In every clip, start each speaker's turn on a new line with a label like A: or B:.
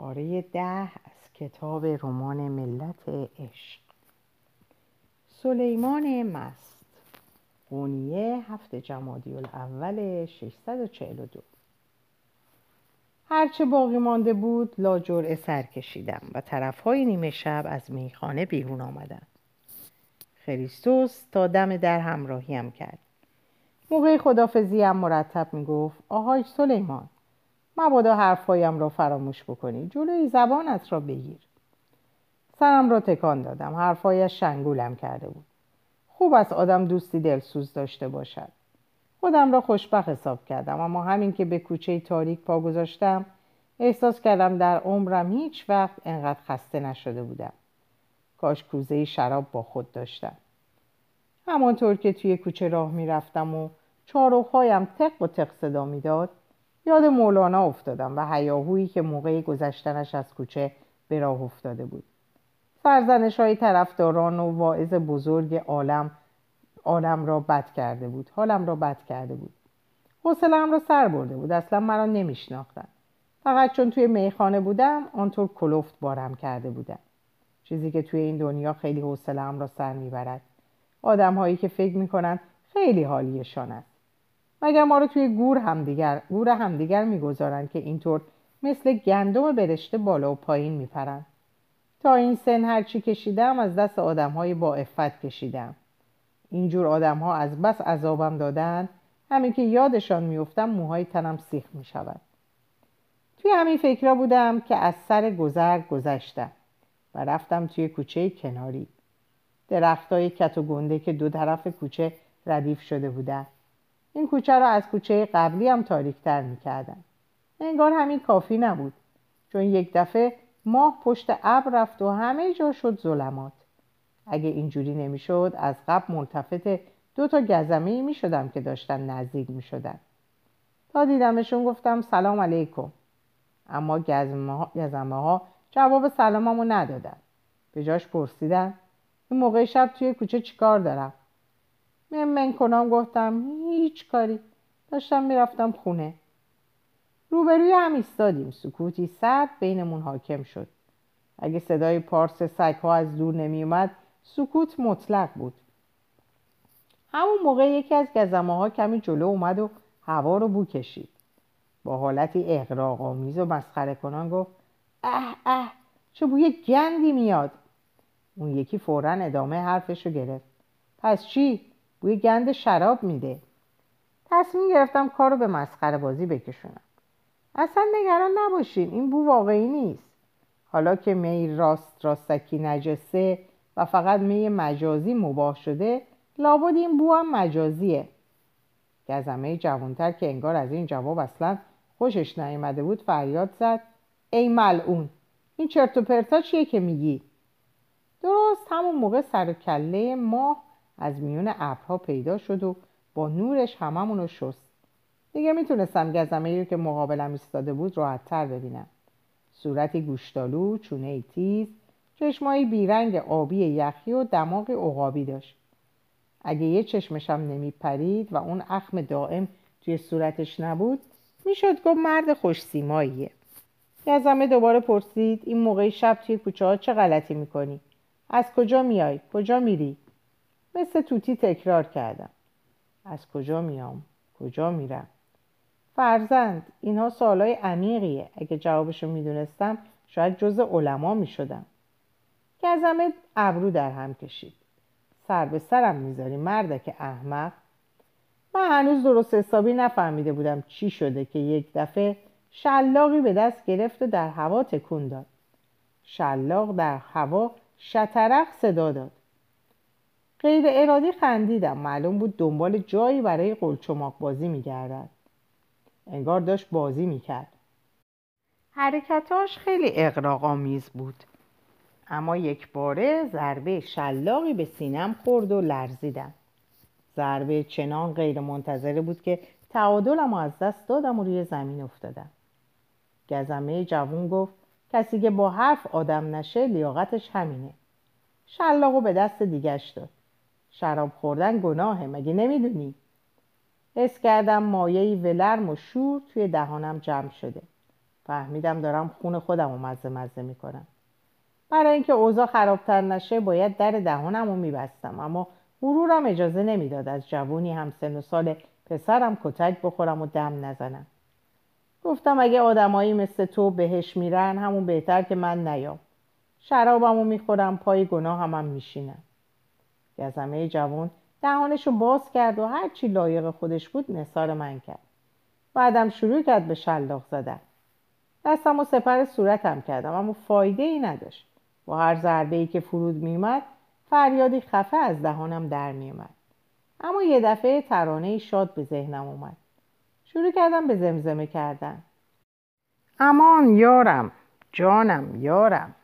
A: پاره ده از کتاب رمان ملت عشق. سلیمان مست قونیه هفت جمادی الاول 642 هرچه باقی مانده بود لاجرعه سر کشیدم و طرفهای نیمه شب از میخانه بیرون آمدم. خریستوس تا دم در همراهیم کرد. موقع خدافزی هم مرتب می‌گفت آهای سلیمان مبادا حرفهایم را فراموش بکنی. جلوی زبانت را بگیر. سرم را تکان دادم. حرفهایش شنگولم کرده بود. خوب است آدم دوستی دلسوز داشته باشد. خودم را خوشبخت حساب کردم. اما همین که به کوچه تاریک پا گذاشتم احساس کردم در عمرم هیچ وقت انقدر خسته نشده بودم. کاش کوزه شراب با خود داشتم. همانطور که توی کوچه راه می‌رفتم و چاروخهایم تق و تق صدا می‌داد یاد مولانا افتادم و هیاهویی که موقع گذشتنش از کوچه به راه افتاده بود. سرزنش های طرفداران و واعظ بزرگ عالم عالم را بد کرده بود حالم را بد کرده بود. حوصلهام را سر برده بود اصلا مرا نمیشناختن. فقط چون توی میخانه بودم آنطور کلفت بارم کرده بودم. چیزی که توی این دنیا خیلی حوصلهام را سر می‌برد. آدم هایی که فکر می‌کنن خیلی حالیشان است. مگر ما رو توی گور همدیگر گور همدیگر می‌گذارن که اینطور مثل گندم برشته بالا و پایین میپرن. تا این سن هرچی کشیدم از دست آدم های با افت کشیدم. اینجور آدم ها از بس عذابم دادن همین که یادشان میفتم موهای تنم سیخ می‌شود. توی همین فکرها بودم که از سر گذر گذشتم و رفتم توی کوچه کناری. درختای کت و گنده که دو طرف کوچه ردیف شده بودن. این کوچه را از کوچه قبلی هم تاریکتر می‌کردن. انگار همین کافی نبود. چون یک دفعه ماه پشت ابر رفت و همه جا شد ظلمات. اگه اینجوری نمی‌شد از قبل ملتفت دو تا گزمه می شدم که داشتن نزدیک می شدن. تا دیدمشون گفتم سلام علیکم. اما گزمه ها جواب سلاممو ندادن. به جاش پرسیدن. این موقع شب توی کوچه چیکار دارم؟ من کنم گفتم هیچ کاری. داشتم می‌رفتم خونه. روبروی هم ایستادیم. سکوتی سرد بینمون حاکم شد. اگه صدای پارس سگها از دور نمیومد سکوت مطلق بود. همون موقع یکی از گزمه ها کمی جلو اومد و هوا رو بو کشید. با حالتی اغراق آمیز و مسخره کنان گفت اه اه چه بوی گندی میاد. اون یکی فورا ادامه حرفش رو گرفت. پس چی؟ بوی گند شراب میده. تصمیم گرفتم کار رو به مسخره بازی بکشونم. اصلا نگران نباشین این بو واقعی نیست. حالا که می راست راستکی نجسه و فقط می مجازی مباه شده لابد این بو هم مجازیه. گزمه جوانتر که انگار از این جواب اصلا خوشش نیامده بود فریاد زد. ای ملعون این چرت و پرتا چیه که میگی؟ درست همون موقع سر کله ماه از میون ابرها پیدا شد و با نورش هممون رو شست دیگه می‌تونستم گزمه رو که مقابلم ایستاده بود راحتتر ببینم صورتی گوشتالو چونه تیز چشمایی بیرنگ آبی یخی و دماغ عقابی داشت اگه یه چشمشم نمیپرید و اون اخم دائم توی صورتش نبود می‌شد گفت مرد خوش سیماییه گزمه دوباره پرسید این موقع شب توی کوچه ها چه غلطی می‌کنی؟ از کجا میای؟ کجا میری؟ مثل توتی تکرار کردم. از کجا میام؟ کجا میرم؟ فرزند اینها سوالای عمیقیه. اگه جوابشو می‌دونستم شاید جز علما می‌شدم. گزمه ابرو در هم کشید. سر به سرم می‌ذاری مردک احمق. من هنوز درست حسابی نفهمیده بودم چی شده که یک دفعه شلاقی به دست گرفت و در هوا تکون داد. شلاق در هوا شترق صدا داد. غیر ارادی خندیدم. معلوم بود دنبال جایی برای قلچماق بازی میگردد. انگار داشت بازی می‌کرد. حرکتاش خیلی اقراق بود. اما یک باره ضربه شلاقی به سینم خورد و لرزیدم. ضربه چنان غیر منتظره بود که تعادلم از دست دادم و روی زمین افتادم. گزمه جوون گفت کسی که با حرف آدم نشه لیاقتش همینه. شلاقو به دست دیگش داد. شراب خوردن گناهه مگه نمی‌دونی؟ حس کردم مایه ولرم و شور توی دهانم جمع شده. فهمیدم دارم خون خودم رو مزه مزه می‌کنم. برای اینکه اوضاع خرابتر نشه باید در دهانم رو میبستم اما غرورم اجازه نمی‌داد از جوونی هم سن و سال پسرم کتک بخورم و دم نزنم. گفتم اگه آدمایی مثل تو بهش میرن همون بهتر که من نیام. شرابمو می‌خورم پای گناه هم, هم میشینم گزمه جوون دهانشو باز کرد و هرچی لایق خودش بود نثار من کرد. بعدم شروع کرد به شلاق زدن. دستم و سپر صورتم کردم اما فایده ای نداشت. با هر ضربه ای که فرود میومد فریادی خفه از دهانم در میومد اما یه دفعه ترانه شاد به ذهنم اومد. شروع کردم به زمزمه کردن. امان یارم جانم یارم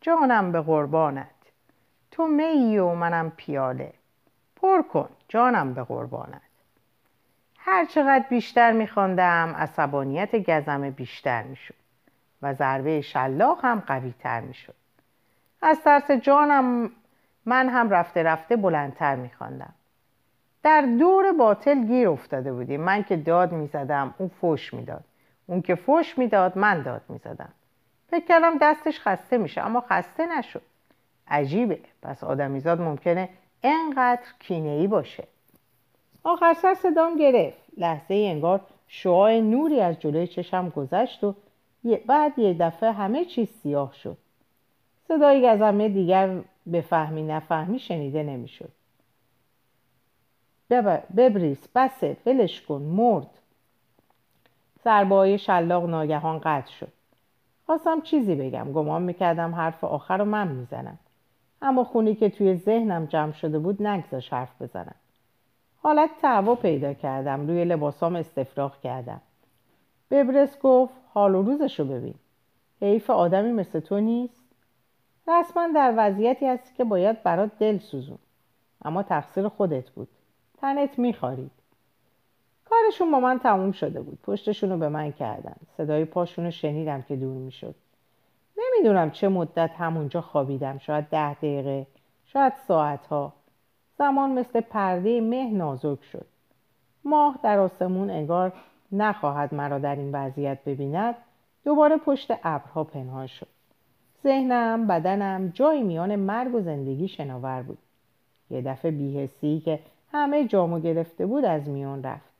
A: جانم به قربانت. تو می و منم پیاله. پر کن جانم به قربانت. هر چقدر بیشتر میخواندم عصبانیت گزم بیشتر می‌شد و ضربه شلاق هم قوی تر می‌شد. از ترس جانم من هم رفته رفته بلندتر میخواندم. در دور باطل گیر افتاده بودیم. من که داد می‌زدم اون فوش می‌داد. اون که فوش می‌داد من داد می‌زدم. فکر کردم دستش خسته میشه اما خسته نشد. عجیبه. پس آدمیزاد ممکنه انقدر کینه‌ای باشه. آخر سر صدام گرفت. لحظه ای انگار شعاع نوری از جلوی چشم گذشت و بعد یه دفعه همه چیز سیاه شد. صدای گزمه دیگر به فهمی نفهمی شنیده نمی‌شد. ببریس بسه ولش کن مرد. سربای شلاق ناگهان قطع شد. خواستم چیزی بگم. گمان می‌کردم حرف آخر رو من می‌زنم. اما خونی که توی ذهنم جمع شده بود نگذاش حرف بزنم. حالت تعوا پیدا کردم روی لباسام استفراغ کردم. ببرس گفت حال و روزشو ببین. حیف آدمی مثل تو نیست؟ رسما در وضعیتی هستی که باید برات دل سوزون. اما تقصیر خودت بود. تنت میخارید کارشون با من تموم شده بود. پشتشون رو به من کردن. صدای پاشون رو شنیدم که دور می‌شد. نمی‌دونم چه مدت همونجا خوابیدم شاید ده دقیقه شاید ساعتها. زمان مثل پرده مه نازک شد. ماه در آسمون انگار نخواهد مرا در این وضعیت ببیند. دوباره پشت ابرها پنهان شد. ذهنم بدنم جای میان مرگ و زندگی شناور بود. یه دفعه بیهستی که همه جامو گرفته بود از میان رفت.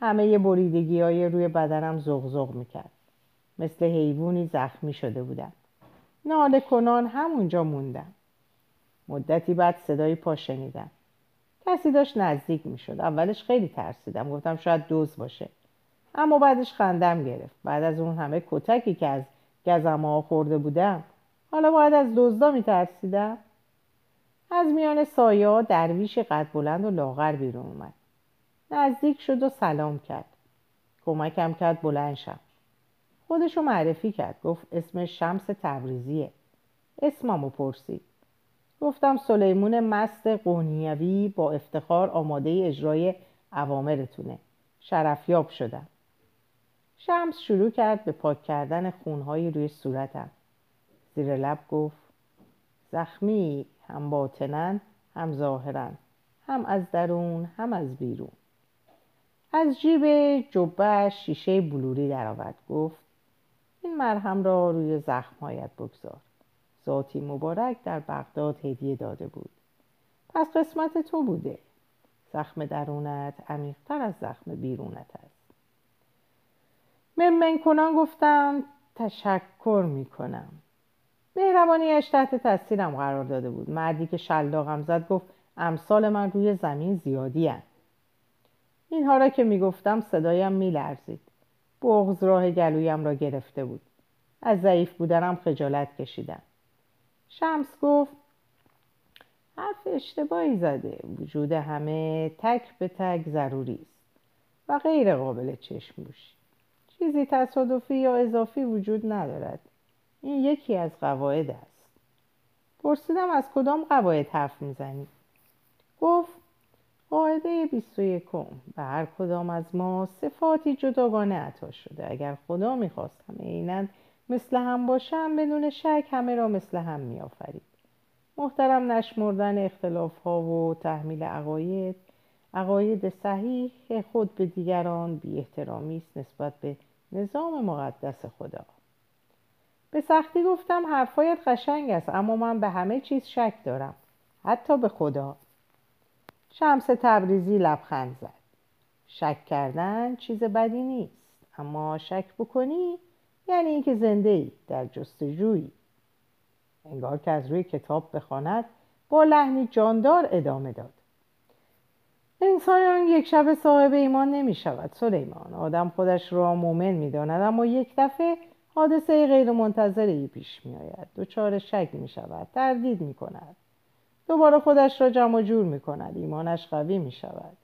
A: همه بریدگی های روی بدنم زغزغ می‌کرد. مثل حیوانی زخمی شده بودم ناله کنان همونجا موندم مدتی بعد صدای پا شنیدم کسی داشت نزدیک می‌شد. اولش خیلی ترسیدم. گفتم شاید دوز باشه. اما بعدش خندم گرفت. بعد از اون همه کتکی که از گزم ها خورده بودم حالا باید از دزدا میترسیدم؟ از میان سایه درویش قد بلند و لاغر بیرون اومد. نزدیک شد و سلام کرد. کمکم کرد بلند شم. خودشو معرفی کرد. گفت اسمش شمس تبریزیه. اسممو پرسید. گفتم سلیمون مست قونیوی با افتخار آماده اجرای عوامرتونه. شرفیاب شدم. شمس شروع کرد به پاک کردن خونهایی روی صورتم. زیر لب گفت زخمی هم باطنن هم ظاهرن. هم از درون هم از بیرون. از جیب جبه شیشه بلوری درآورد. گفت این مرهم را روی زخمهایت بگذار. ذاتی مبارک در بغداد هدیه داده بود. پس قسمت تو بوده. زخم درونت عمیقتر از زخم بیرونت است. من کنان گفتم تشکر می‌کنم. مهربانیش تحت تاثیرم قرار داده بود. مردی که شلاقم زد گفت امثال من روی زمین زیادی هن. اینها را که می‌گفتم صدایم میلرزید. بغز راه گلویم را گرفته بود. از ضعیف بودنم خجالت کشیدم. شمس گفت حرف اشتباهی زده. وجود همه تک به تک ضروری است و غیر قابل چشم چیزی تصادفی یا اضافی وجود ندارد. این یکی از قواعد است. پرسیدم از کدام قواعد حرف می‌زنی؟ گفت قاعده 21 به هر کدام از ما صفاتی جداگانه عطا شده. اگر خدا می‌خواست همه اینن مثل هم باشم بدون شک همه را مثل هم میآفرید. محترم نشمردن اختلاف ها و تحمیل عقاید عقاید صحیح خود به دیگران بی احترامی است نسبت به نظام مقدس خدا. به سختی گفتم حرفایت قشنگ است اما من به همه چیز شک دارم حتی به خدا. شمس تبریزی لبخند زد. شک کردن چیز بدی نیست اما شک بکنی یعنی اینکه زنده ای در جستجویی انگار که از روی کتاب بخواند با لحنی جاندار ادامه داد. انسان یک شب صاحب ایمان نمی شود سلیمان. آدم خودش را مومن می داند اما یک دفعه حادثه غیر منتظری پیش می آید. دوچار شک می شود تردید می کند. دوباره خودش را جمع جور می کند ایمانش قوی می شود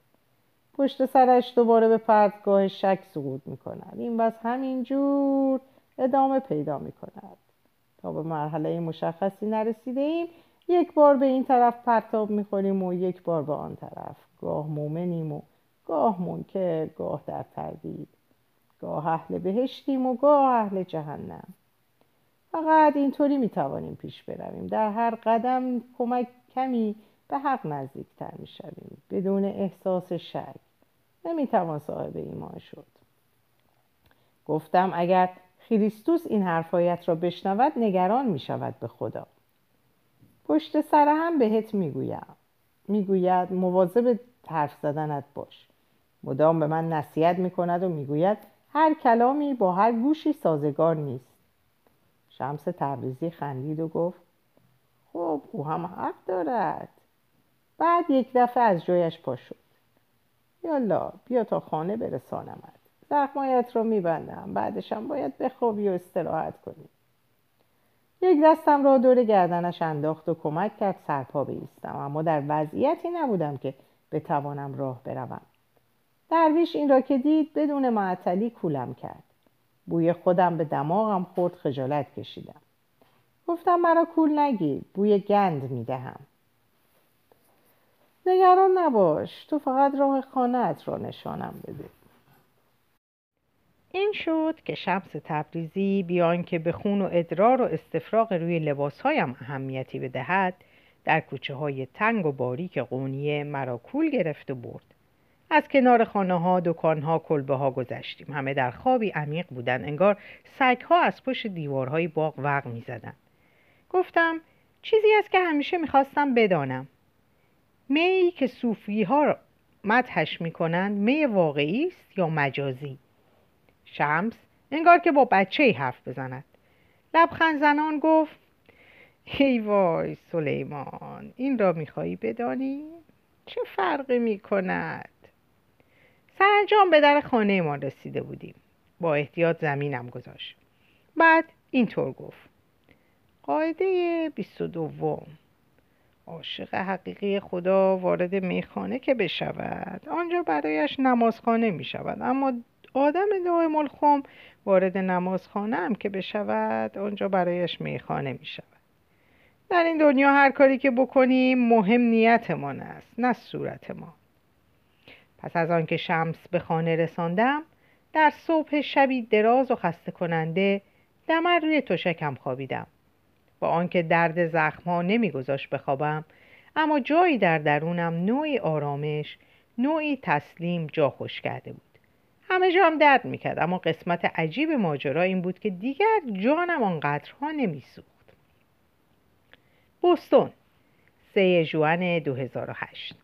A: پشت سرش دوباره به پرتگاه شک سقوط می کند این بس همینجور ادامه پیدا می کند تا به مرحله مشخصی نرسیده ایم یک بار به این طرف پرتاب می‌خوریم و یک بار به آن طرف. گاه مومنیم و گاه منکر گاه در تردید. گاه اهل بهشتیم و گاه اهل جهنم. فقط اینطوری می‌توانیم پیش برویم. در هر قدم کمک کمی به حق نزدیکتر می‌شویم بدون احساس شک. نمی‌توان صاحب ایمان شد. گفتم اگر خریستوس این حرفایت را بشنود نگران می‌شود به خدا. پشت سر هم بهت می‌گویم. می‌گوید مواظب حرف زدنت باش. مدام به من نصیحت می‌کند و می‌گوید هر کلامی با هر گوشی سازگار نیست. شمس تبریزی خندید و گفت خب او هم حق دارد. بعد یک دفعه از جایش پا شد. یالا بیا تا خانه برسانمت. زخمایت رو میبندم. بعدشم باید بخوابی و استراحت کنی. یک دستم را دور گردنش انداخت و کمک کرد سرپا بیستم. اما در وضعیتی نبودم که بتوانم راه بروم. درویش این را که دید بدون معطلی کولم کرد. بوی خودم به دماغم خورد خجالت کشیدم. گفتم مرا کول نگیر بوی گند می‌دهم. نگران نباش تو فقط راه خانهت را نشانم بده. این شد که شمس تبریزی بیان که به خون و ادرار و استفراغ روی لباسهایم اهمیتی بدهد در کوچه های تنگ و باریک قونیه مرا کول گرفت و برد. از کنار خانه ها، دکان ها، کلبه ها گذشتیم. همه در خوابی عمیق بودن انگار سگ ها از پشت دیوارهای باغ وق می زدن. گفتم چیزی است که همیشه می‌خواستم بدانم. می که صوفی ها مدهش می‌کنند می واقعی است یا مجازی؟ شمس انگار که با بچه حرف بزند. لبخند زنان گفت ای وای سلیمان این را می‌خواهی بدانی؟ چه فرقی می‌کند؟ سرانجام به در خانه ما رسیده بودیم. با احتیاط زمینم گذاشت. بعد اینطور گفت. قاعده بیست و دوم. عاشق حقیقی خدا وارد میخانه که بشود. آنجا برایش نمازخانه می شود اما آدم دائم الخم وارد نمازخانه هم که بشود آنجا برایش میخانه می شود در این دنیا هر کاری که بکنیم مهم نیتمان است نه صورت ما پس از آنکه شمس به خانه رساندم در صبح شبی دراز و خسته کننده دمر روی تشکم خوابیدم. با آنکه درد زخمها نمیگذاشت بخوابم اما جایی در درونم نوعی آرامش نوعی تسلیم جا خوش کرده بود. همه جام درد می‌کرد اما قسمت عجیب ماجرا این بود که دیگر جانم آنقدرها نمیسوخت. بوستون سه جوان 2008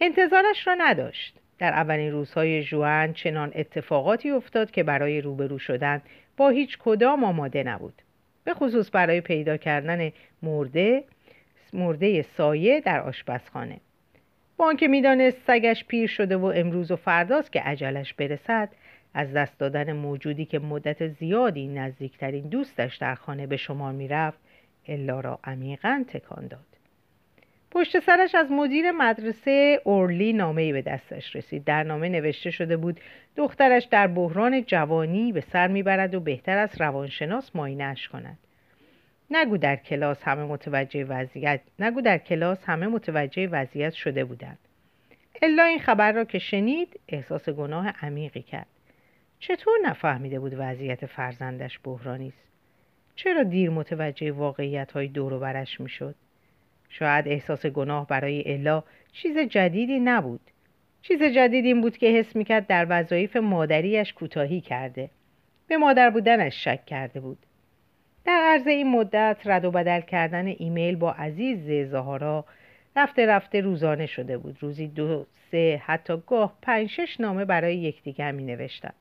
A: انتظارش را نداشت. در اولین روزهای جوان چنان اتفاقاتی افتاد که برای روبرو شدن با هیچ کدام آماده نبود. به خصوص برای پیدا کردن مرده مرده سایه در آشپزخانه. با آنکه می‌دانست سگش پیر شده و امروز و فرداست که عجلش برسد. از دست دادن موجودی که مدت زیادی نزدیکترین دوستش در خانه به شمار می‌رفت الا را عمیقا تکان داد. پشت سرش از مدیر مدرسه اورلی نامه به دستش رسید. در نامه نوشته شده بود دخترش در بحران جوانی به سر می‌برد و بهتر از روانشناس ماینش کند. نگو در کلاس همه متوجه وضعیت نگو در کلاس همه متوجه وضعیت شده بودند. الا این خبر را که شنید احساس گناه عمیقی کرد. چطور نفهمیده بود وضعیت فرزندش بحرانی است؟ چرا دیر متوجه واقعیت های دور و برش می‌شد؟ شاید احساس گناه برای الا چیز جدیدی نبود چیز جدید این بود که حس می‌کرد در وظایف مادریش کوتاهی کرده به مادر بودنش شک کرده بود در عرض این مدت رد و بدل کردن ایمیل با عزیز زهارا رفته رفته روزانه شده بود روزی دو سه حتی گاه پنج شش نامه برای یکدیگر می نوشتن.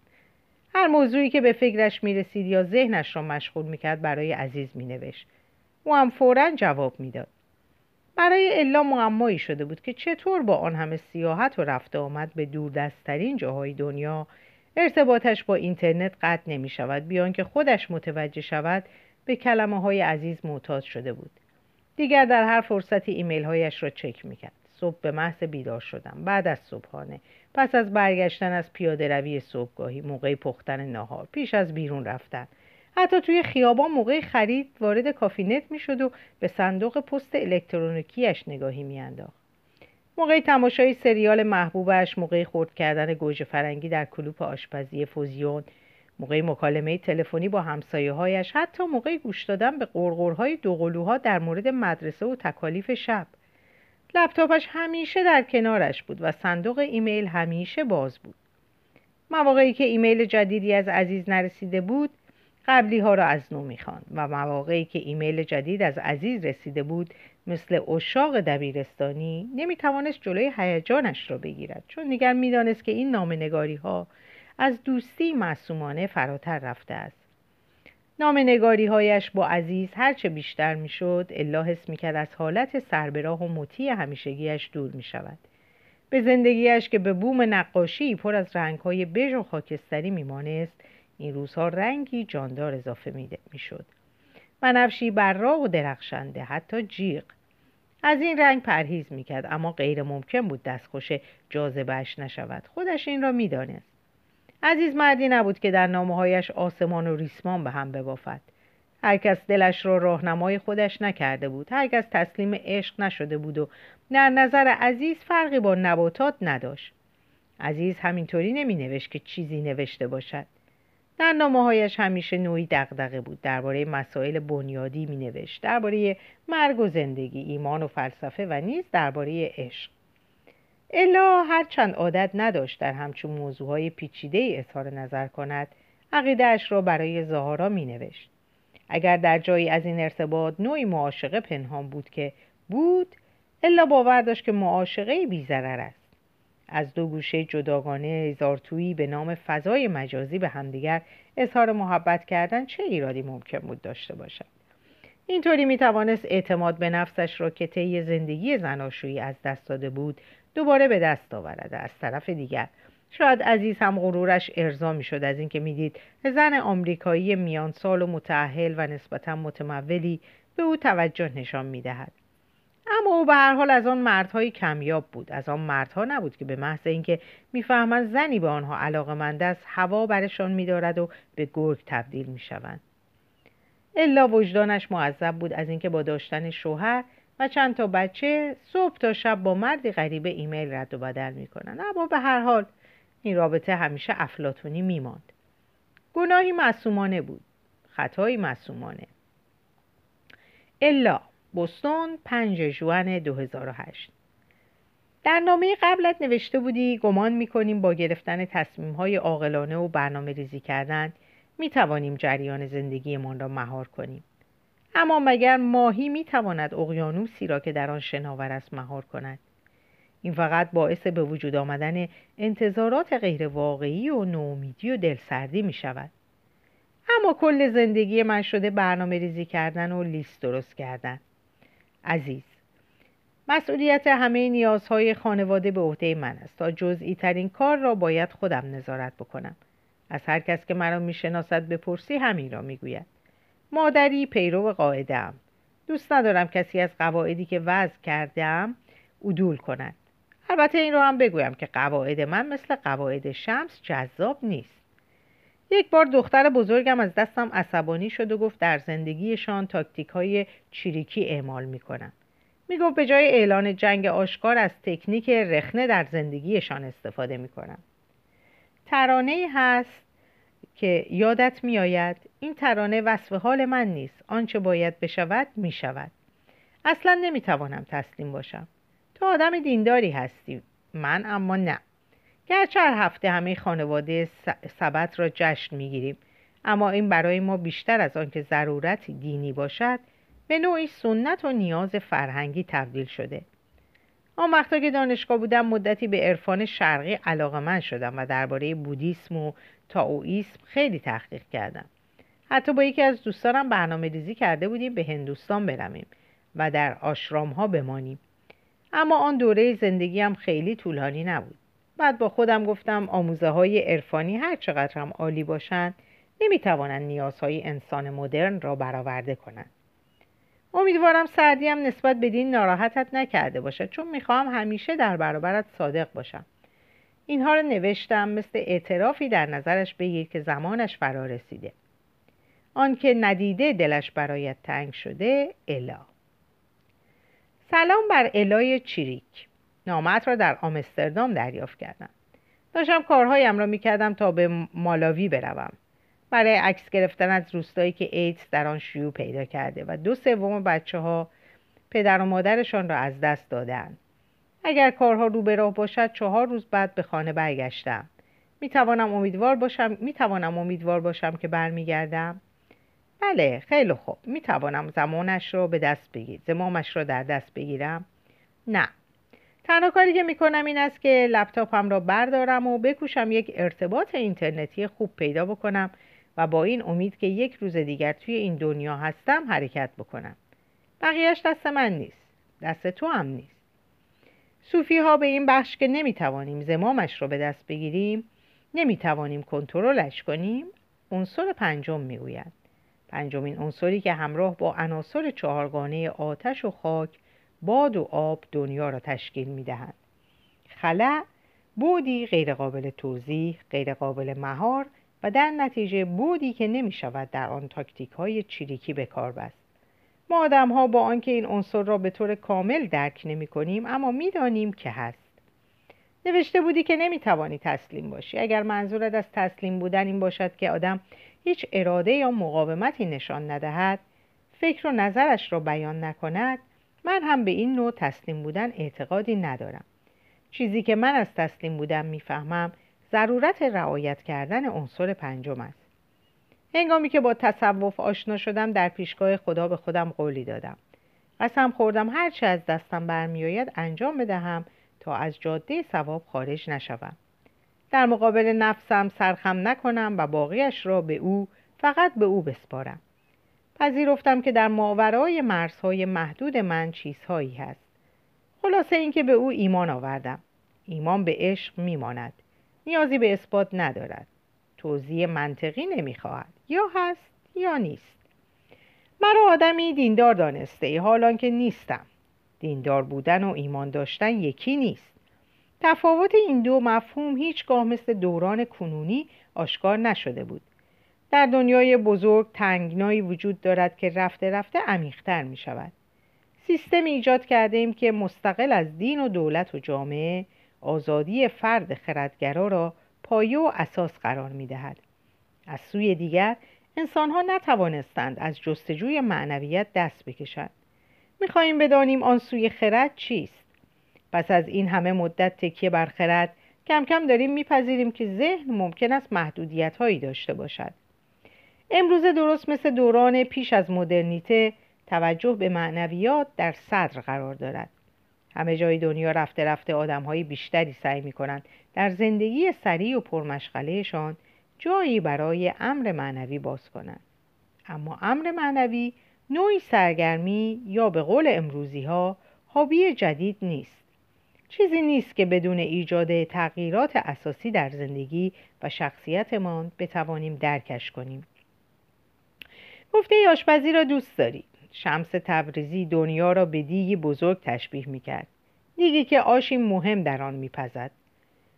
A: هر موضوعی که به فکرش می رسید یا ذهنش را مشغول می کرد برای عزیز می نوشت. او هم فورا جواب می‌داد. برای الا معمایی شده بود که چطور با آن همه سیاحت و رفته آمد به دوردستترین جاهای دنیا. ارتباطش با اینترنت قطع نمی شود بیان که خودش متوجه شود به کلمه های عزیز معتاد شده بود. دیگر در هر فرصتی ایمیل هایش را چک می‌کرد صبح به محض بیدار شدم. بعد از صبحانه. پس از برگشتن از پیاده روی صبحگاهی موقع پختن ناهار پیش از بیرون رفتن. حتی توی خیابان موقع خرید وارد کافی‌نت می‌شد و به صندوق پست الکترونیکیش نگاهی میانداخت. موقع تماشای سریال محبوبش موقع خورد کردن گوجه فرنگی در کلوپ آشپزی fusion موقع مکالمه تلفنی با همسایه هایش حتی موقع گوش دادن به قرقرهای دوقلوها در مورد مدرسه و تکالیف شب. لپتاپش همیشه در کنارش بود و صندوق ایمیل همیشه باز بود. مواقعی که ایمیل جدیدی از عزیز نرسیده بود قبلی ها را از نو می‌خواند و مواقعی که ایمیل جدید از عزیز رسیده بود مثل اشاق دبیرستانی نمی‌توانست جلوی هیجانش را بگیرد چون دیگر می‌دانست که این نامنگاری ها از دوستی معصومانه فراتر رفته است. نامنگاری هایش با عزیز هرچه بیشتر می‌شد الا حس می‌کرد از حالت سربراه و مطیع همیشگیش دور می شود به زندگیش که به بوم نقاشی پر از رنگ های بژ و خاکستری میمانست این روزها رنگی جاندار اضافه می‌شد. بنفشی براق و درخشنده حتی جیغ. از این رنگ پرهیز می‌کرد اما غیر ممکن بود دستخوش جاذبهش نشود. خودش این را می‌دانست. عزیز مردی نبود که در نامههایش آسمان و ریسمان به هم ببافد. هرکس دلش را راهنمای خودش نکرده بود. هرکس تسلیم عشق نشده بود و در نظر عزیز فرقی با نباتات نداشت. عزیز همینطوری نمی نوشت که چیزی نوشته باشد. در نامه همیشه نوعی دغدغه بود. درباره مسائل بنیادی می نوشت درباره مرگ و زندگی ایمان و فلسفه و نیز درباره عشق. الا هرچند عادت نداشت در همچون موضوعهای پیچیده ای اظهار نظر کند عقیدهاش را برای زهارا می نوشت. اگر در جایی از این ارتباط نوعی معاشقه پنهان بود که بود الا باور داشت که معاشقه بیزرر است. از دو گوشه جداگانه زارتویی به نام فضای مجازی به همدیگر اظهار محبت کردن چه ایرادی ممکن بود داشته باشد؟ اینطوری می توانست اعتماد به نفسش را که طی زندگی زناشویی از دست داده بود دوباره به دست آورد. از طرف دیگر شاید عزیز هم غرورش ارضا می‌شد از اینکه می‌دید زن آمریکایی میان سال و متعهل و نسبتا متمولی به او توجه نشان می‌دهد. اما او به هر حال از آن مردهای کمیاب بود. از آن مردها نبود که به محض اینکه می‌فهمند زنی به آنها علاقمند است هوا برشان میدارد و به گرگ تبدیل می‌شوند. الا وجدانش معذب بود از اینکه با داشتن شوهر و چند تا بچه صبح تا شب با مردی غریبه ایمیل رد و بدل می‌کنن اما به هر حال این رابطه همیشه افلاتونی میماند. گناهی معصومانه بود. خطایی معصومانه. الا بستون 5 جوان 2008 در نامه قبلت نوشته بودی گمان می‌کنیم با گرفتن تصمیم های عاقلانه و برنامه ریزی کردن می توانیم جریان زندگیمان را مهار کنیم. اما مگر ماهی می تواند اقیانوسی را که در آن شناور است مهار کند؟ این فقط باعث به وجود آمدن انتظارات غیرواقعی و نومیدی و دلسردی می شود اما کل زندگی من شده برنامه ریزی کردن و لیست درست کردن. عزیز. مسئولیت همه نیازهای خانواده به عهده من است تا جزئی ترین کار را باید خودم نظارت بکنم. از هر کس که مرا می‌شناسد بپرسی همین را می‌گوید. مادری پیرو قاعدم دوست ندارم کسی از قواعدی که وضع کردم عدول کند. البته این رو هم بگویم که قواعد من مثل قواعد شمس جذاب نیست. یک بار دختر بزرگم از دستم عصبانی شد و گفت در زندگیشان تاکتیک های چیریکی اعمال می کنم. می گفت به جای اعلان جنگ آشکار از تکنیک رخنه در زندگیشان استفاده می کنم. ترانه هست که یادت می آید این ترانه وصف حال من نیست. آنچه باید بشود می شود اصلا نمی توانم تسلیم باشم. تو آدم دینداری هستی. من اما نه. گرچه هر هفته همه خانواده سبت را جشن می‌گیریم. اما این برای ما بیشتر از آنکه ضرورتی دینی باشد به نوعی سنت و نیاز فرهنگی تبدیل شده. آن وقتا که دانشگاه بودم مدتی به عرفان شرقی علاقه شدم و درباره بودیسم و تاوئیسم خیلی تحقیق کردم. حتی با یکی از دوستانم برنامه ریزی کرده بودیم به هندوستان برویم و در آشرام ها بمانیم. اما آن دوره زندگی هم خیلی طولانی نبود. بعد با خودم گفتم آموزه های عرفانی هر چقدر هم عالی باشند نمی‌توانند نیازهای انسان مدرن را برآورده کنند امیدوارم سعدی هم نسبت به دین ناراحتت نکرده باشد چون می‌خواهم همیشه در برابرت صادق باشم. اینها رو نوشتم مثل اعترافی در نظرش بگیر که زمانش فرا رسیده. آنکه ندیده دلش برایت تنگ شده الا. سلام بر الای چیریک نامت را در آمستردام دریافت کردم. داشتم کارهایم را می‌کردم تا به مالاوی بروم. برای عکس گرفتن از روستایی که ایدز در آن شیوع پیدا کرده و دو سوم بچه ها پدر و مادرشان را از دست دادند اگر کارها رو به راه باشد چهار روز بعد به خانه برگشتم. می توانم امیدوار باشم می توانم امیدوار باشم که برمیگردم؟ بله خیلی خوب. می توانم زمانش را به دست بگیر زمامش را در دست بگیرم؟ نه. تنها کاری که می کنم این است که لپتاپم را بردارم و بکوشم یک ارتباط اینترنتی خوب پیدا بکنم و با این امید که یک روز دیگر توی این دنیا هستم حرکت بکنم. بقیهش دست من نیست. دست تو هم نیست. صوفی ها به این بخش که نمی‌توانیم زمامش رو به دست بگیریم نمی‌توانیم کنترلش کنیم عنصر پنجم می‌گوید پنجمین عنصری که همراه با عناصر چهارگانه آتش و خاک باد و آب دنیا را تشکیل می‌دهند. خلع بودی غیرقابل توضیح غیرقابل مهار و در نتیجه بودی که نمی شود در آن تاکتیک های چیریکی به کار بست. ما آدم ها با آنکه این عنصر را به طور کامل درک نمی کنیم اما می دانیم که هست. نوشته بودی که نمی توانی تسلیم باشی. اگر منظورت از تسلیم بودن این باشد که آدم هیچ اراده یا مقاومتی نشان ندهد فکر و نظرش را بیان نکند من هم به این نوع تسلیم بودن اعتقادی ندارم. چیزی که من از تسلیم بودن می‌فهمم ضرورت رعایت کردن عنصر پنجم است. هنگامی که با تصوف آشنا شدم در پیشگاه خدا به خودم قولی دادم. قسم خوردم هرچه از دستم برمیآید انجام بدهم تا از جاده ثواب خارج نشوم. در مقابل نفسم سرخم نکنم و باقیش را به او فقط به او بسپارم. پذیرفتم که در ماورای مرزهای محدود من چیزهایی هست. خلاصه اینکه به او ایمان آوردم. ایمان به عشق میماند. نیازی به اثبات ندارد. توضیح منطقی نمی‌خواهد. یا هست یا نیست. مرا آدمی دیندار دانسته. حالان که نیستم. دیندار بودن و ایمان داشتن یکی نیست. تفاوت این دو مفهوم هیچگاه مثل دوران کنونی آشکار نشده بود. در دنیای بزرگ تنگنایی وجود دارد که رفته رفته عمیقتر می شود سیستم ایجاد کرده ایم که مستقل از دین و دولت و جامعه آزادی فرد خردگرا را پایه و اساس قرار می دهد. از سوی دیگر انسان ها نتوانستند از جستجوی معنویت دست بکشند. خواهیم بدانیم آن سوی خرد چیست؟ پس از این همه مدت تکیه بر خرد کم کم داریم میپذیریم که ذهن ممکن است محدودیت هایی داشته باشد. امروزه درست مثل دوران پیش از مدرنیته توجه به معنویات در صدر قرار دارد. همه جای دنیا رفته رفته آدم های بیشتری سعی می کنند در زندگی سریع و پرمشغلهشان جایی برای امر معنوی باز کنند. اما امر معنوی نوعی سرگرمی یا به قول امروزی ها هابی جدید نیست. چیزی نیست که بدون ایجاد تغییرات اساسی در زندگی و شخصیتمان بتوانیم درکش کنیم. گفته آشپزی را دوست داری. شمس تبریزی دنیا را به دیگی بزرگ تشبیه می‌کرد. دیگی که آشی مهم در آن میپزد.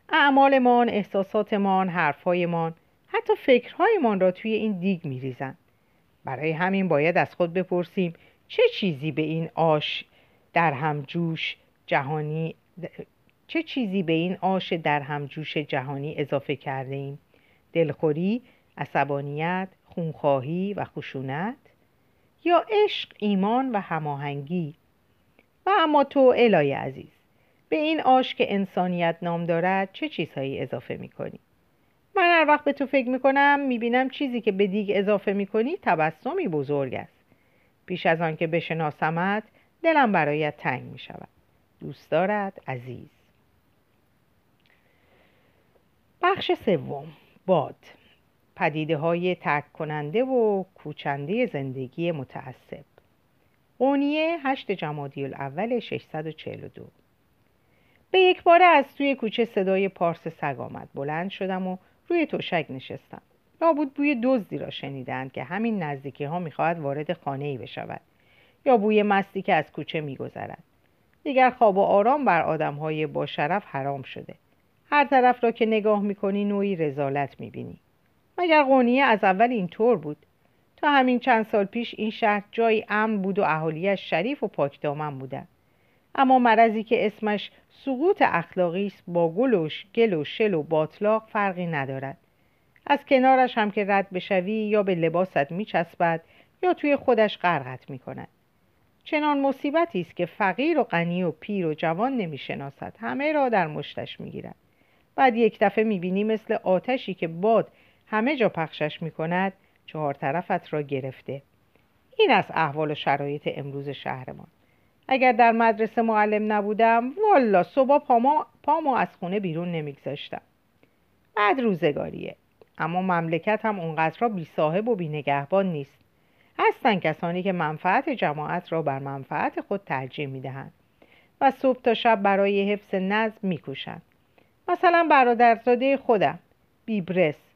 A: اعمالمان احساساتمان حرفهایمان حتی فکرهایمان را توی این دیگ میریزند. برای همین باید از خود بپرسیم چه چیزی به این آش در همجوش جهانی چه چیزی به این آش در همجوش جهانی اضافه کرده ایم؟ دلخوری، عصبانیت، خونخواهی و خشونت یا عشق ایمان و هماهنگی. و اما تو الهی عزیز به این آش که انسانیت نام دارد چه چیزهایی اضافه می‌کنی؟ من هر وقت به تو فکر می‌کنم می‌بینم چیزی که به دیگ اضافه می‌کنی تبسمی بزرگ است. پیش از آن که بشناسمت دلم برایت تنگ می‌شود. دوست دارد عزیز. بخش سوم باد. پدیده های ترک کننده و کوچنده زندگی متعصب. قونیه 8 جمادی الاول 642 به یک بار از توی کوچه صدای پارس سگ آمد. بلند شدم و روی توشک نشستم. لابود بوی دزدی را شنیدند که همین نزدیکی ها می‌خواهد وارد خانه ای بشود یا بوی مستی که از کوچه میگذرد. دیگر خواب و آرام بر آدم های با شرف حرام شده. هر طرف را که نگاه می‌کنی نوعی رزالت می‌بینی. مگر قونیه از اول اینطور بود؟ تا همین چند سال پیش این شهر جایی امن بود و اهالیش شریف و پاکدامن بودند اما مرضی که اسمش سقوط اخلاقی است با گلوش گل و شل و باطلاق فرقی ندارد. از کنارش هم که رد بشوی یا به لباست میچسبد یا توی خودش غرقت می‌کند. چنان مصیبتی است که فقیر و غنی و پیر و جوان نمی‌شناسد. همه را در مشتش می‌گیرد. بعد یک دفعه می‌بینی مثل آتشی که باد همه جا پخشش می‌کند چهار طرفت را گرفته. این از احوال و شرایط امروز شهرمان. اگر در مدرسه معلم نبودم والا صبح پاما, پامو از خونه بیرون نمیگذاشتم. بعد روزگاریه. اما مملکت هم اونقدر را بی صاحب و بی نگهبان نیست. هستن کسانی که منفعت جماعت را بر منفعت خود ترجیح می‌دهند و صبح تا شب برای حفظ نظم میکوشند. مثلا برادرزاده خودم بیبرس.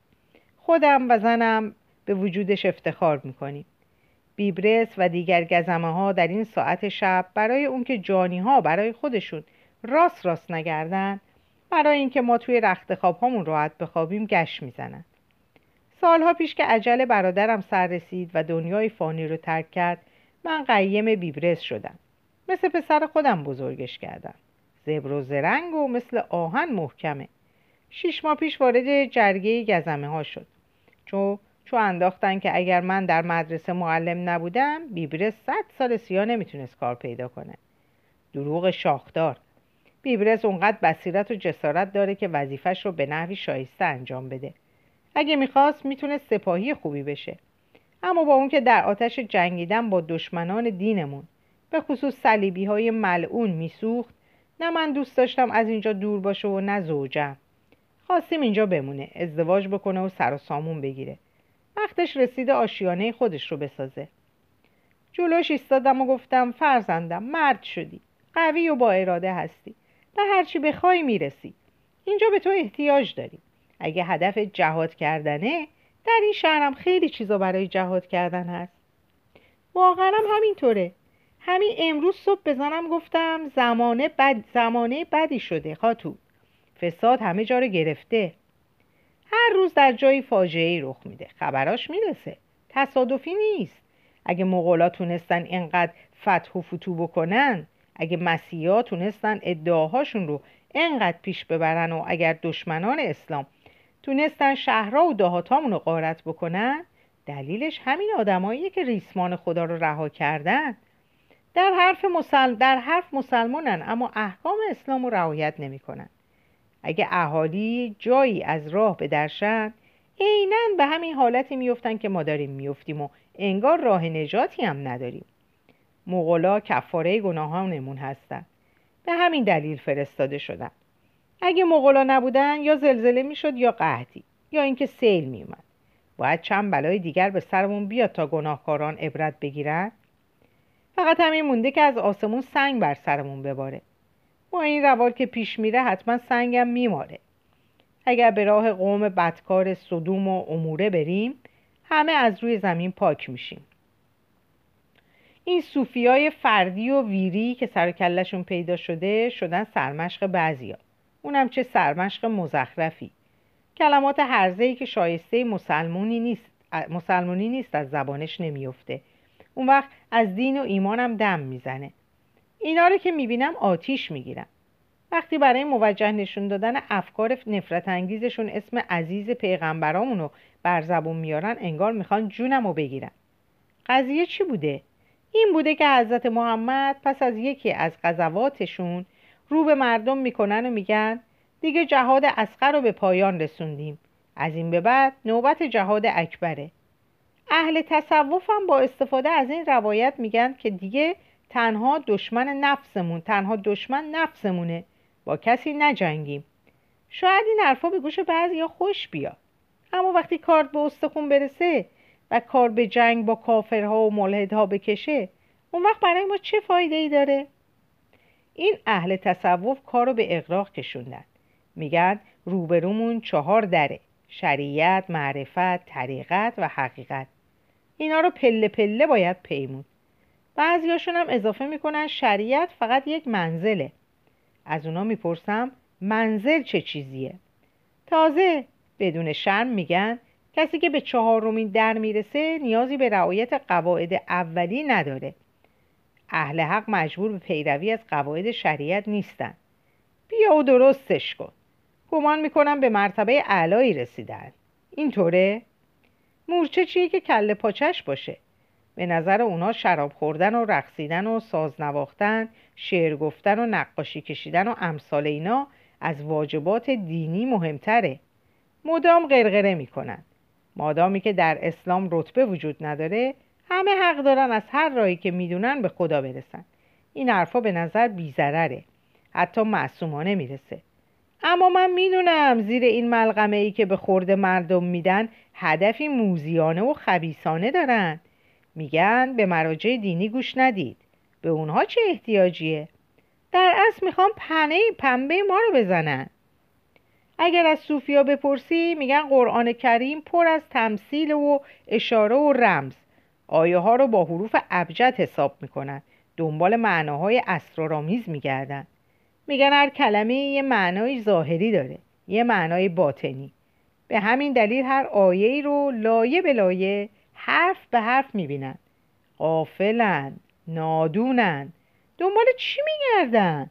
A: خودم و زنم به وجودش افتخار می‌کنیم. بیبرس و دیگر گزمه ها در این ساعت شب برای اون که جانی ها برای خودشون راست راست نگردن برای اینکه ما توی رخت خواب هامون راحت بخوابیم گشت می‌زنن. سالها پیش که عجل برادرم سر رسید و دنیای فانی رو ترک کرد من قیم بیبرس شدم. مثل پسر خودم بزرگش کردم. زبر و زرنگ و مثل آهن محکمه. شیش ماه پیش وارد جرگه گزمه ها شد. چون چو انداختن که اگر من در مدرسه معلم نبودم بیبرس صد سال سیا نمی‌تونست کار پیدا کنه. دروغ شاخدار. بیبرس اونقدر بصیرت و جسارت داره که وظیفش رو به نحوی شایسته انجام بده. اگه می‌خواست می‌تونست سپاهی خوبی بشه. اما با اون که در آتش جنگیدن با دشمنان دینمون. به خصوص صلیبی های ملعون میسوخت. نه من دوست داشتم از اینجا دور باشه و نه زوجم. خواستیم اینجا بمونه ازدواج بکنه و سر و سامون بگیره. وقتش رسیده آشیانه خودش رو بسازه. جلوش ایستادم و گفتم فرزندم مرد شدی. قوی و با اراده هستی. به هرچی بخوای می‌رسی. اینجا به تو احتیاج داری اگه هدف جهاد کردنه در این شهرم خیلی چیزا برای جهاد کردن هست. واقعا هم همینطوره. همین امروز صبح بزنم گفتم زمانه بد زمانه بدی شده خاتو فساد همه جا رو گرفته. هر روز در جایی فاجعه رخ میده. خبراش می‌رسه. تصادفی نیست. اگه مغولا تونستن اینقدر فتح و فتو بکنن اگه مسیحا تونستن ادعاهاشون رو اینقدر پیش ببرن و اگر دشمنان اسلام تونستن شهرها و دهاتامون رو غارت بکنن دلیلش همین آدماییه که ریسمان خدا رو رها کردن. در حرف, مسل... در حرف مسلمانن اما احکام اسلام رو رعایت نمی‌کنن. اگه اهالی جایی از راه بدرشن عینا به همین حالتی میفتن که ما داریم میفتیم و انگار راه نجاتی هم نداریم. مغلا کفاره گناهانمون هستن. به همین دلیل فرستاده شدن. اگه مغلا نبودن یا زلزله می‌شد یا قحطی یا اینکه سیل میومد باید چند بلای دیگر به سرمون بیاد تا گناهکاران عبرت بگیرن؟ فقط همین مونده که از آسمون سنگ بر سرمون بباره. با این روال که پیش میره حتما سنگم میماره اگر به راه قوم بدکار صدوم و اموره بریم همه از روی زمین پاک میشیم. این های فردی و ویری که سر کلشون پیدا شده شدن سرمشق بعضیا. اونم چه سرمشق مزخرفی. کلمات ای که شایسته مسلمونی نیست مسلمونی نیست از زبانش نمیفته اون وقت از دین و ایمانم دم می‌زنه. اینا رو که می‌بینم آتیش می‌گیرم وقتی برای موجه نشون دادن افکار نفرت انگیزشون اسم عزیز پیغمبرامون رو بر زبون میارن انگار می‌خوان جونم رو بگیرن. قضیه چی بوده؟ این بوده که حضرت محمد پس از یکی از غزواتشون رو به مردم می‌کنن و میگن دیگه جهاد اسقر رو به پایان رسوندیم. از این به بعد نوبت جهاد اکبره. اهل تصوف هم با استفاده از این روایت میگن که دیگه تنها دشمن نفسمون تنها دشمن نفسمونه. با کسی نجنگیم. شاید این حرفا به گوش بعضی خوش بیاد. اما وقتی کارت به استخون برسه و کار به جنگ با کافرها و ملحدها بکشه اون وقت برای ما چه فایده ای داره؟ این اهل تصوف کار رو به اقراق کشوندن. میگن روبرومون چهار دره شریعت، معرفت، طریقت و حقیقت. اینا رو پله پله باید پیمون بعضیاشون هم اضافه می‌کنن شریعت فقط یک منزله. از اونا می‌پرسم منزل چه چیزیه؟ تازه بدون شرم میگن کسی که به چهارمین در می‌رسه نیازی به رعایت قواعد اولی نداره. اهل حق مجبور به پیروی از قواعد شریعت نیستن. بیا و درستش کن. گمان می‌کنم به مرتبه اعلایی رسیدن. اینطوره؟ مورچه چیه که کله پاچش باشه؟ به نظر اونا شراب خوردن و رقصیدن و ساز نواختن شعر گفتن و نقاشی کشیدن و امثال اینا از واجبات دینی مهمتره. مدام غرغره می‌کنن. مادامی که در اسلام رتبه وجود نداره همه حق دارن از هر راهی که می‌دونن به خدا برسن. این حرفا به نظر بیزرره حتی معصومانه می‌رسه. اما من می‌دونم زیر این ملغمه ای که به خورد مردم میدن هدفی موزیانه و خبیسانه دارن. میگن به مراجع دینی گوش ندید. به اونها چه احتیاجیه؟ در اصل می‌خوام پنه پنبه ما رو بزنن. اگر از صوفیا بپرسی میگن قرآن کریم پر از تمثیل و اشاره و رمز. آیه ها رو با حروف ابجد حساب می‌کنن. دنبال معناهای اسرارآمیز میگردن. میگن هر کلمه یه معنای ظاهری داره یه معنای باطنی. به همین دلیل هر آیه رو لایه به لایه حرف به حرف می‌بینن. غافلن نادونن. دنبال چی میگردن؟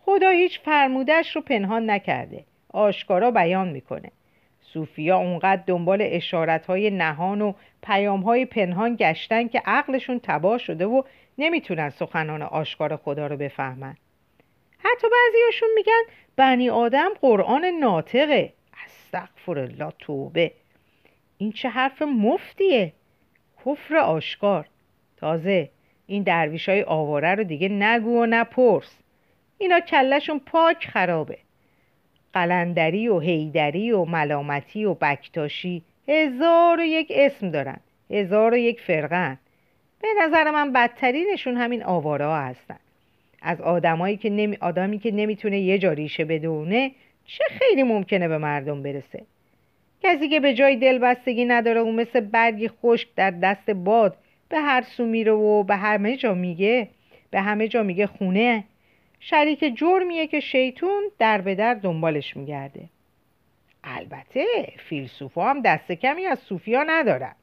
A: خدا هیچ فرمودش رو پنهان نکرده. آشکارا بیان می‌کنه. صوفیا اونقدر دنبال اشارت های نهان و پیام های پنهان گشتن که عقلشون تباه شده و نمی‌تونن سخنان آشکار خدا رو بفهمن. حتی بعضیاشون میگن بنی آدم قرآن ناطقه. استغفر الله توبه. این چه حرف مفتیه؟ کفر آشکار. تازه این درویش های آواره رو دیگه نگو و نپرس. اینا کلشون پاک خرابه. قلندری و هیدری و ملامتی و بکتاشی هزار و یک اسم دارن. هزار و یک فرقن. به نظر من بدترینشون همین آواره هستن. از آدمایی که نمی... آدمی که نمی‌تونه یه جا ریشه بدونه چه خیلی ممکنه به مردم برسه؟ کسی که به جای دلبستگی نداره و مثل برگی خشک در دست باد به هر سو میره و به همه جا میگه به همه جا میگه خونه. شریک جرمیه که شیطون در به در دنبالش میگرده. البته فیلسوفا هم دست کمی از صوفیا ندارن.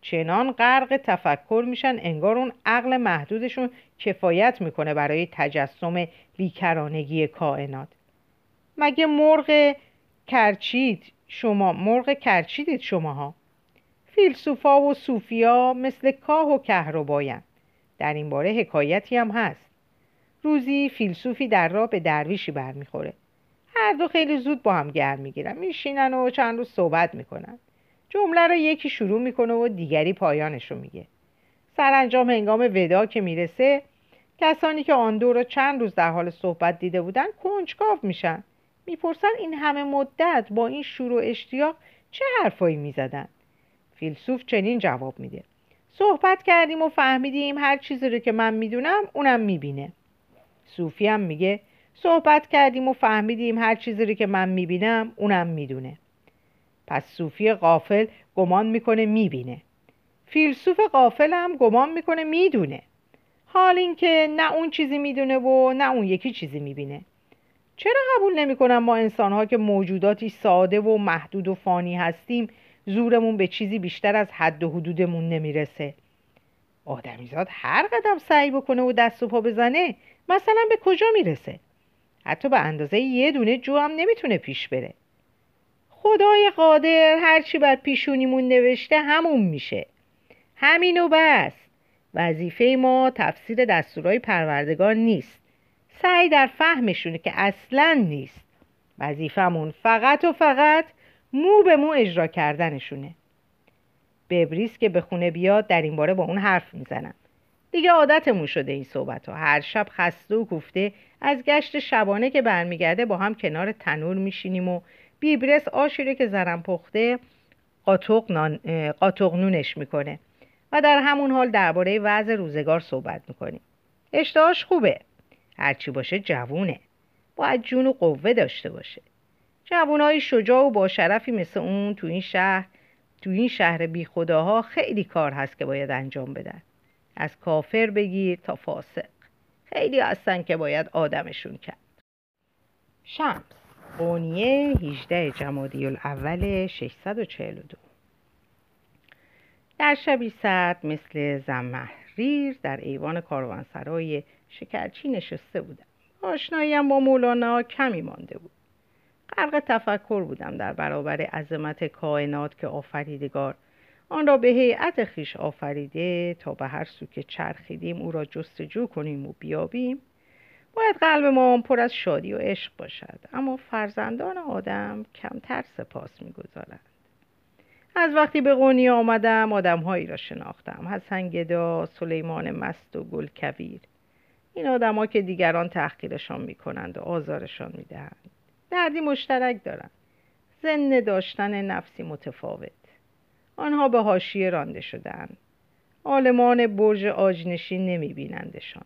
A: چنان غرق تفکر میشن انگار اون عقل محدودشون کفایت می‌کنه برای تجسم بیکرانگی کائنات. مگه مرغ کرچید شما مرغ کرچیدید شماها. فیلسوفا و صوفیا مثل کاه و کهرباین در این باره حکایتی هم هست. روزی فیلسوفی در راه به درویشی برمیخوره. هر دو خیلی زود با هم گرم می‌گیرن. میشینن و چند روز صحبت می‌کنن. جمله رو یکی شروع می‌کنه و دیگری پایانش رو میگه. سرانجام هنگام ودا که می‌رسه کسانی که آن دو رو چند روز در حال صحبت دیده بودن کنجکاو میشن. می‌پرسن این همه مدت با این شور و اشتیاق چه حرفایی می‌زدن؟ فیلسوف چنین جواب میده. صحبت کردیم و فهمیدیم هر چیزی رو که من می‌دونم اونم می‌بینه. صوفی هم میگه صحبت کردیم و فهمیدیم هر چیزی رو که من می‌بینم اونم می‌دونه. پس صوفی قافل گمان می‌کنه می‌بینه. فیلسوف قافل هم گمان می‌کنه می‌دونه. حال اینکه نه اون چیزی می‌دونه و نه اون یکی چیزی می‌بینه. چرا قبول نمی‌کنم ما انسانها که موجوداتی ساده و محدود و فانی هستیم زورمون به چیزی بیشتر از حد و حدودمون نمی‌رسه؟ آدمیزاد هر قدم سعی بکنه و دست و پا بزنه مثلا به کجا می‌رسه؟ حتی به اندازه یه دونه جو هم نمی‌تونه پیش بره. خدای قادر هرچی بر پیشونیمون نوشته همون میشه. همینو بس. وظیفه ما تفسیر دستورهای پروردگار نیست. سعی در فهمشونه که اصلا نیست. وظیفمون فقط و فقط مو به مو اجرا کردنشونه. ببریز که به خونه بیاد در این باره با اون حرف می‌زنم. دیگه عادتمون شده این صحبت ها هر شب خسته و کوفته از گشت شبانه که برمیگرده با هم کنار تنور میشینیم و بیبرس آشیره که زرم پخته قاطق, نونش می‌کنه. و در همون حال درباره وضع روزگار صحبت می‌کنیم. اشتهاش خوبه. هرچی باشه جوونه. باید جون و قوه داشته باشه. جوانای شجاع و با شرفی مثل اون تو این شهر تو این شهر بی خداها خیلی کار هست که باید انجام بدن. از کافر بگیر تا فاسق. خیلی هستن که باید آدمشون کرد. شمس. قونیه 18 جمادی الاول 642 در شبی سرد مثل زمهریر در ایوان کاروانسرای شکرچی نشسته بودم. آشناییم با مولانا کمی مانده بود. غرق تفکر بودم در برابر عظمت کائنات که آفریدگار. آن را به هیئت خیش آفریده تا به هر سو که چرخیدیم او را جستجو کنیم و بیابیم باید قلب ما پر از شادی و عشق باشد. اما فرزندان آدم کمتر سپاس می‌گذارند. از وقتی به قونی آمدم آدمهایی را شناختم. حسن گدا سلیمان مست و گل کویر این آدما که دیگران تحقیرشان می‌کنند و آزارشان می‌دهند. دردی مشترک دارند زن داشتن نفسی متفاوت. آنها به حاشیه رانده شدهاند. آلمان برج آجنشین نمی بینندشان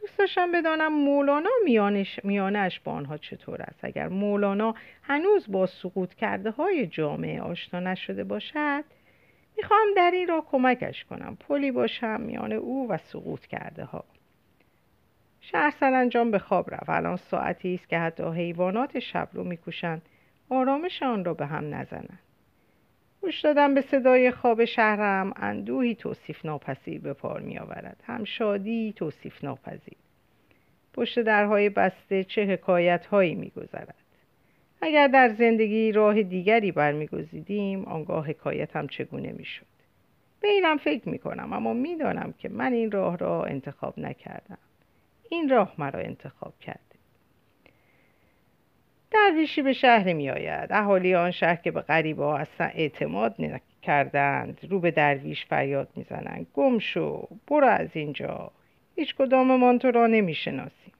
A: دوست داشتم بدانم مولانا میانش میانش با آنها چطور است؟ اگر مولانا هنوز با سقوط کرده های جامعه آشنا نشده باشد می‌خواهم در این را کمکش کنم. پلی باشم میان او و سقوط کرده ها شهر سرانجام به خواب رفت. الان ساعتی است که حتی حیوانات شب رو میکوشند. آرامش آن را به هم نزنند. گوش دادم به صدای خواب شهرم. اندوهی توصیف ناپذیر به پار می آورد هم شادی توصیف ناپذیر پشت درهای بسته چه حکایت هایی می گذرد. اگر در زندگی راه دیگری برمیگزیدیم آنگاه حکایت هم چگونه می شد به اینم فکر می کنم اما می‌دانم که من این راه را انتخاب نکردم. این راه مرا انتخاب کرد درویشی به شهر می آید اهالی آن شهر که به غریبه ها اصلا اعتماد کردند رو به درویش فریاد می‌زنند. گم شو برو از اینجا. هیچ کداممان تو را نمی‌شناسیم.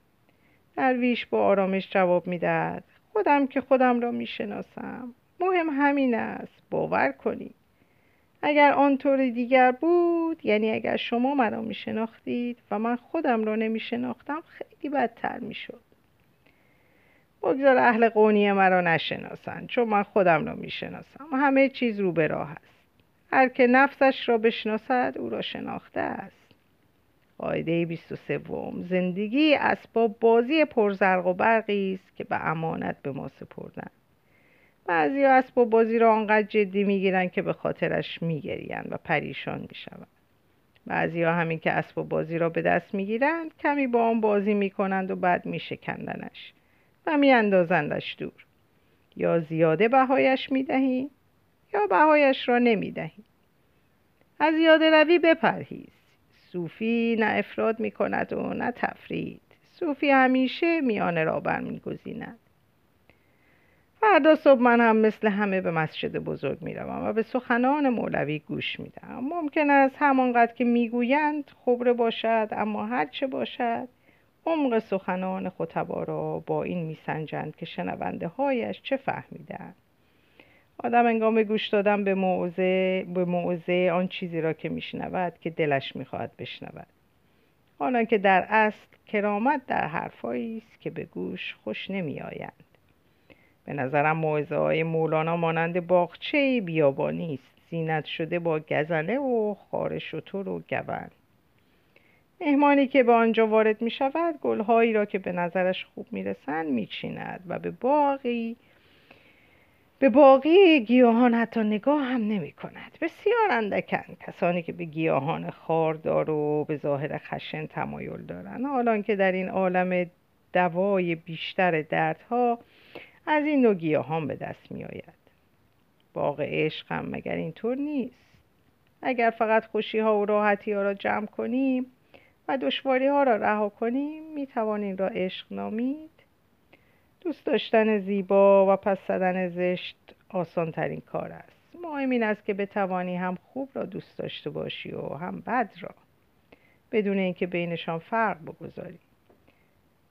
A: درویش با آرامش جواب می‌دهد. خودم که خودم را می‌شناسم. مهم همین است. باور کنید. اگر آنطور دیگر بود یعنی اگر شما مرا میشناختید و من خودم را نمیشناختم خیلی بدتر می‌شد. بگذار اهل قونیه مرا نشناسند چون من خودم را می‌شناسم. همه چیز رو به راه است. هر که نفسش را بشناسد او را شناخته است. قاعده 23 زندگی اسباب بازی پرزرق و برقی است که به امانت به ما سپردن بعضی اسباب بازی را آنقدر جدی می‌گیرند که به خاطرش میگریند و پریشان می‌شوند. بعضی ها همین که اسباب بازی را به دست می‌گیرند کمی با آن بازی می‌کنند و بعد میشکندنش و میاندازندش دور. یا زیاده بهایش می‌دهی یا بهایش را نمی‌دهی. از یاده روی بپرهیز. صوفی نه افراد می‌کند و نه تفرید. صوفی همیشه میانه را برمیگزیند. فردا صبح من هم مثل همه به مسجد بزرگ می‌روم و به سخنان مولوی گوش می‌دهم ممکن است همانقدر که می‌گویند خبره باشد اما هرچه باشد عمق سخنان خطبا را با این میسنجند که شنونده هایش چه فهمیدند. آدم انگام گوش دادن به موعظه به موعظه آن چیزی را که میشنود که دلش می‌خواهد بشنود. حالا که در اصل کرامت در حرفهایی است که به گوش خوش نمیآیند. به نظرم موعظه های مولانا مانند باغچه بیابانی است زینت شده با گزنه و خار شتر و گوند مهمانی که به آنجا وارد می شود گلهایی را که به نظرش خوب می رسند می چیند و به باقی به باقی گیاهان حتی نگاه هم نمی کند بسیار اندکن کسانی که به گیاهان خاردار و به ظاهر خشن تمایل دارند. حالا که در این عالم دوای بیشتر دردها از این نوع گیاهان به دست می آید باغ عشق هم مگر اینطور نیست؟ اگر فقط خوشی ها و راحتی ها را جمع کنیم و دشواری ها را رها کنیم می توانیم را عشق نامید. دوست داشتن زیبا و پس زدن زشت آسان ترین کار است. مهم این است که بتوانی هم خوب را دوست داشته باشی و هم بد را. بدون اینکه بینشان فرق بگذاری.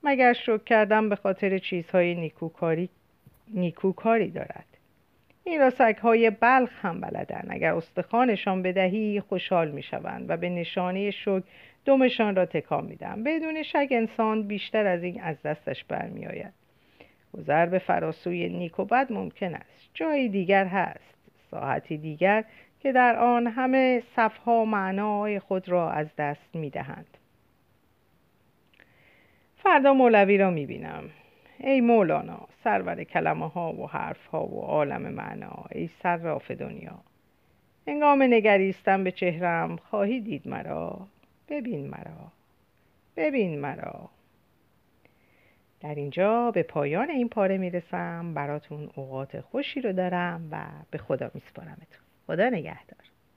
A: مگر شکر کردن به خاطر چیزهای نیکوکاری نیکوکاری دارد. این را سگهای بلخ هم بلدن اگر استخوانشان بدهی خوشحال می‌شوند و به نشانه شکر دمشان را تکان میدن بدون شک انسان بیشتر از این از دستش برمیآید. گذر به فراسوی نیک و بد ممکن است. جایی دیگر هست. ساعتی دیگر که در آن همه صفها معنای خود را از دست می‌دهند. فردا مولوی را می‌بینم. ای مولانا سرور کلمه ها و حرف ها و عالم معنا ای صراف دنیا. انگام نگریستم به چهرم خواهی دید مرا. ببین مرا. ببین مرا. در اینجا به پایان این پاره می‌رسم. براتون اوقات خوشی رو دارم و به خدا میسپارمتون. خدا نگهدار.